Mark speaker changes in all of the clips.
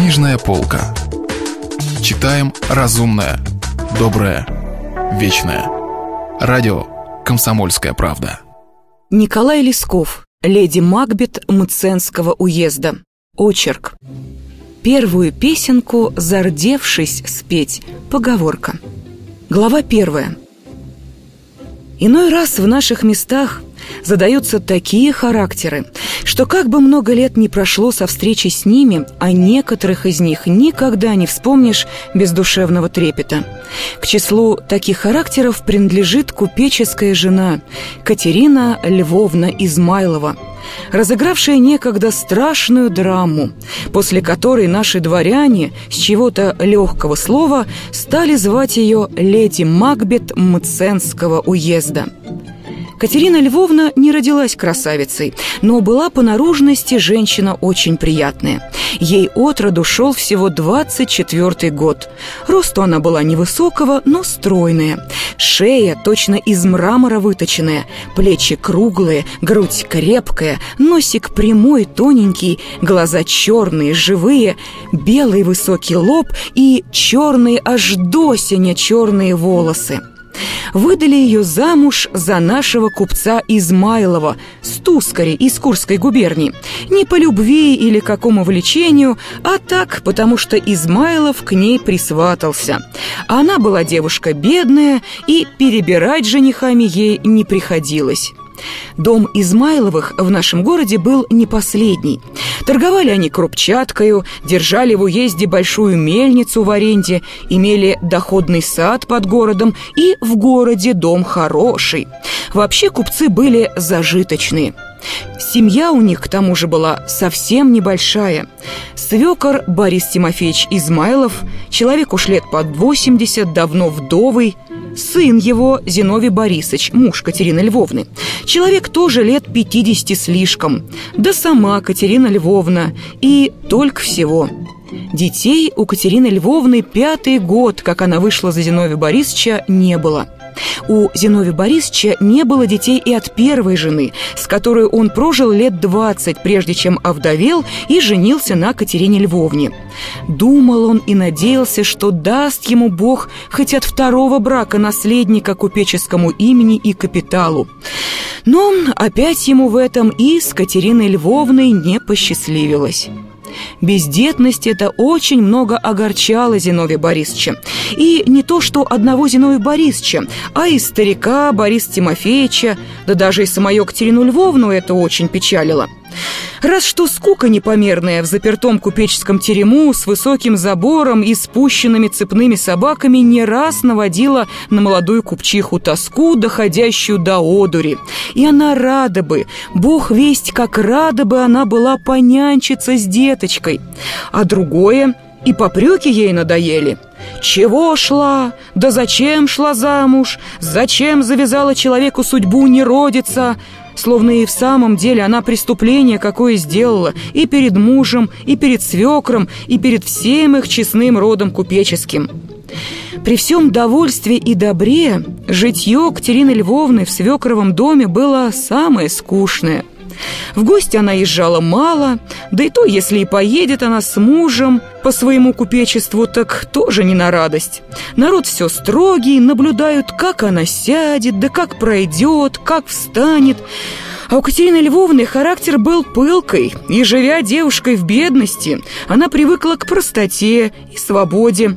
Speaker 1: Книжная полка. Читаем разумное, доброе, вечное. Радио «Комсомольская правда».
Speaker 2: Николай Лесков, леди Макбет Мценского уезда. Очерк. Первую песенку, зардевшись спеть, поговорка. Глава первая. Иной раз в наших местах задаются такие характеры, что как бы много лет не прошло со встречи с ними, о некоторых из них никогда не вспомнишь без душевного трепета. К числу таких характеров принадлежит купеческая жена Катерина Львовна Измайлова – разыгравшая некогда страшную драму, после которой наши дворяне с чего-то легкого слова стали звать ее леди Макбет Мценского уезда. Катерина Львовна не родилась красавицей, но была по наружности женщина очень приятная. Ей от роду шел всего 24 год. Росту она была невысокого, но стройная. Шея точно из мрамора выточенная, плечи круглые, грудь крепкая, носик прямой, тоненький, глаза черные, живые, белый высокий лоб и черные аж до синя черные волосы выдали ее замуж за нашего купца Измайлова с Тускари из Курской губернии. Не по любви или какому влечению, а так, потому что Измайлов к ней присватался. Она была девушка бедная, и перебирать женихами ей не приходилось. Дом Измайловых в нашем городе был не последний. Торговали они крупчаткою, держали в уезде большую мельницу в аренде, имели доходный сад под городом и в городе дом хороший. Вообще купцы были зажиточные. Семья у них, к тому же, была совсем небольшая. Свекор Борис Тимофеевич Измайлов, человек уж лет под 80, давно вдовый, сын его Зиновий Борисович, муж Катерины Львовны. Человек тоже лет 50 слишком, да сама Катерина Львовна, и только всего. Детей у Катерины Львовны пятый год, как она вышла за Зиновия Борисовича, не было – у Зиновия Борисовича не было детей и от первой жены, с которой он прожил лет 20, прежде чем овдовел и женился на Катерине Львовне. Думал он и надеялся, что даст ему Бог хоть от второго брака наследника купеческому имени и капиталу. Но опять ему в этом и с Катериной Львовной не посчастливилось. Бездетность это очень много огорчало Зиновия Борисовича. И не то что одного Зиновия Борисовича, а и старика Бориса Тимофеевича, да даже и самую Катерину Львовну это очень печалило. Раз что скука непомерная в запертом купеческом терему с высоким забором и спущенными цепными собаками не раз наводила на молодую купчиху тоску, доходящую до одури. И она рада бы, бог весть, как рада бы она была понянчиться с деточкой. А другое, и попреки ей надоели – чего шла? Да зачем шла замуж? Зачем завязала человеку судьбу не родиться? Словно и в самом деле она преступление какое сделала и перед мужем, и перед свекром, и перед всем их честным родом купеческим. При всем довольстве и добре житье Катерины Львовны в свекровом доме было самое скучное – в гости она езжала мало, да и то, если и поедет она с мужем по своему купечеству, так тоже не на радость. Народ все строгий, наблюдают, как она сядет, да как пройдет, как встанет. А у Катерины Львовны характер был пылкой, и, живя девушкой в бедности, она привыкла к простоте и свободе.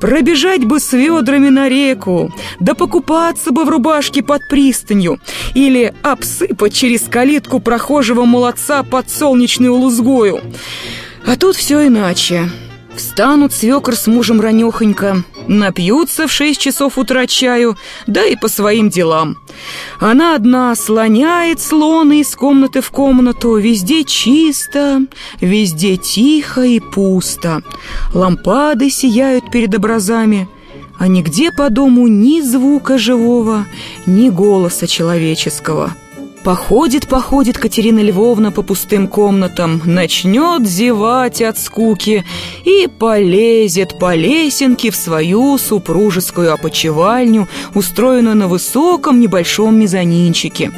Speaker 2: Пробежать бы с ведрами на реку, да покупаться бы в рубашке под пристанью, или обсыпать через калитку прохожего молодца под солнечную лузгою. А тут все иначе. Встанут свекр с мужем ранехонько, напьются в шесть часов утра чаю, да и по своим делам. Она одна слоняет слоны из комнаты в комнату, везде чисто, везде тихо и пусто. Лампады сияют перед образами, а нигде по дому ни звука живого, ни голоса человеческого. Походит, походит Катерина Львовна по пустым комнатам, начнет зевать от скуки и полезет по лесенке в свою супружескую опочивальню, устроенную на высоком небольшом мезонинчике.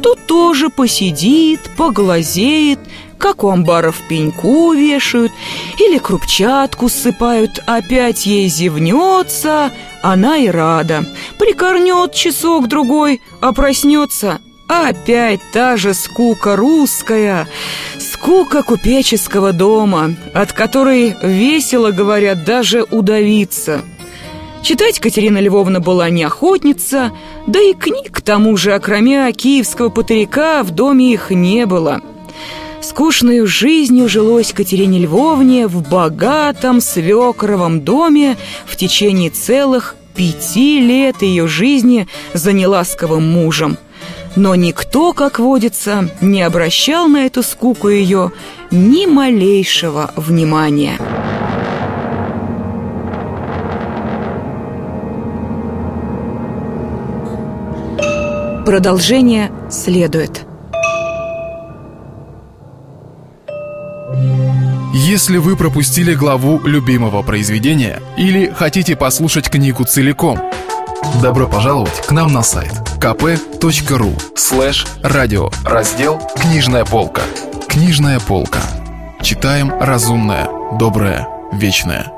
Speaker 2: Тут тоже посидит, поглазеет, как у амбаров пеньку вешают или крупчатку ссыпают, опять ей зевнется, она и рада. Прикорнет часок-другой, а проснется Опять та же скука русская, скука купеческого дома, от которой весело, говорят, даже удавиться. Читать Катерина Львовна была не охотница, да и книг, к тому же, окромя киевского патырика, в доме их не было. Скучную жизнью жилось Катерине Львовне в богатом свекровом доме в течение целых пяти лет ее жизни за неласковым мужем – но никто, как водится, не обращал на эту скуку ее ни малейшего внимания. Продолжение следует.
Speaker 1: Если вы пропустили главу любимого произведения или хотите послушать книгу целиком, добро пожаловать к нам на сайт – kp.ru слэш радио раздел «Книжная полка». Книжная полка. Читаем разумное, доброе, вечное.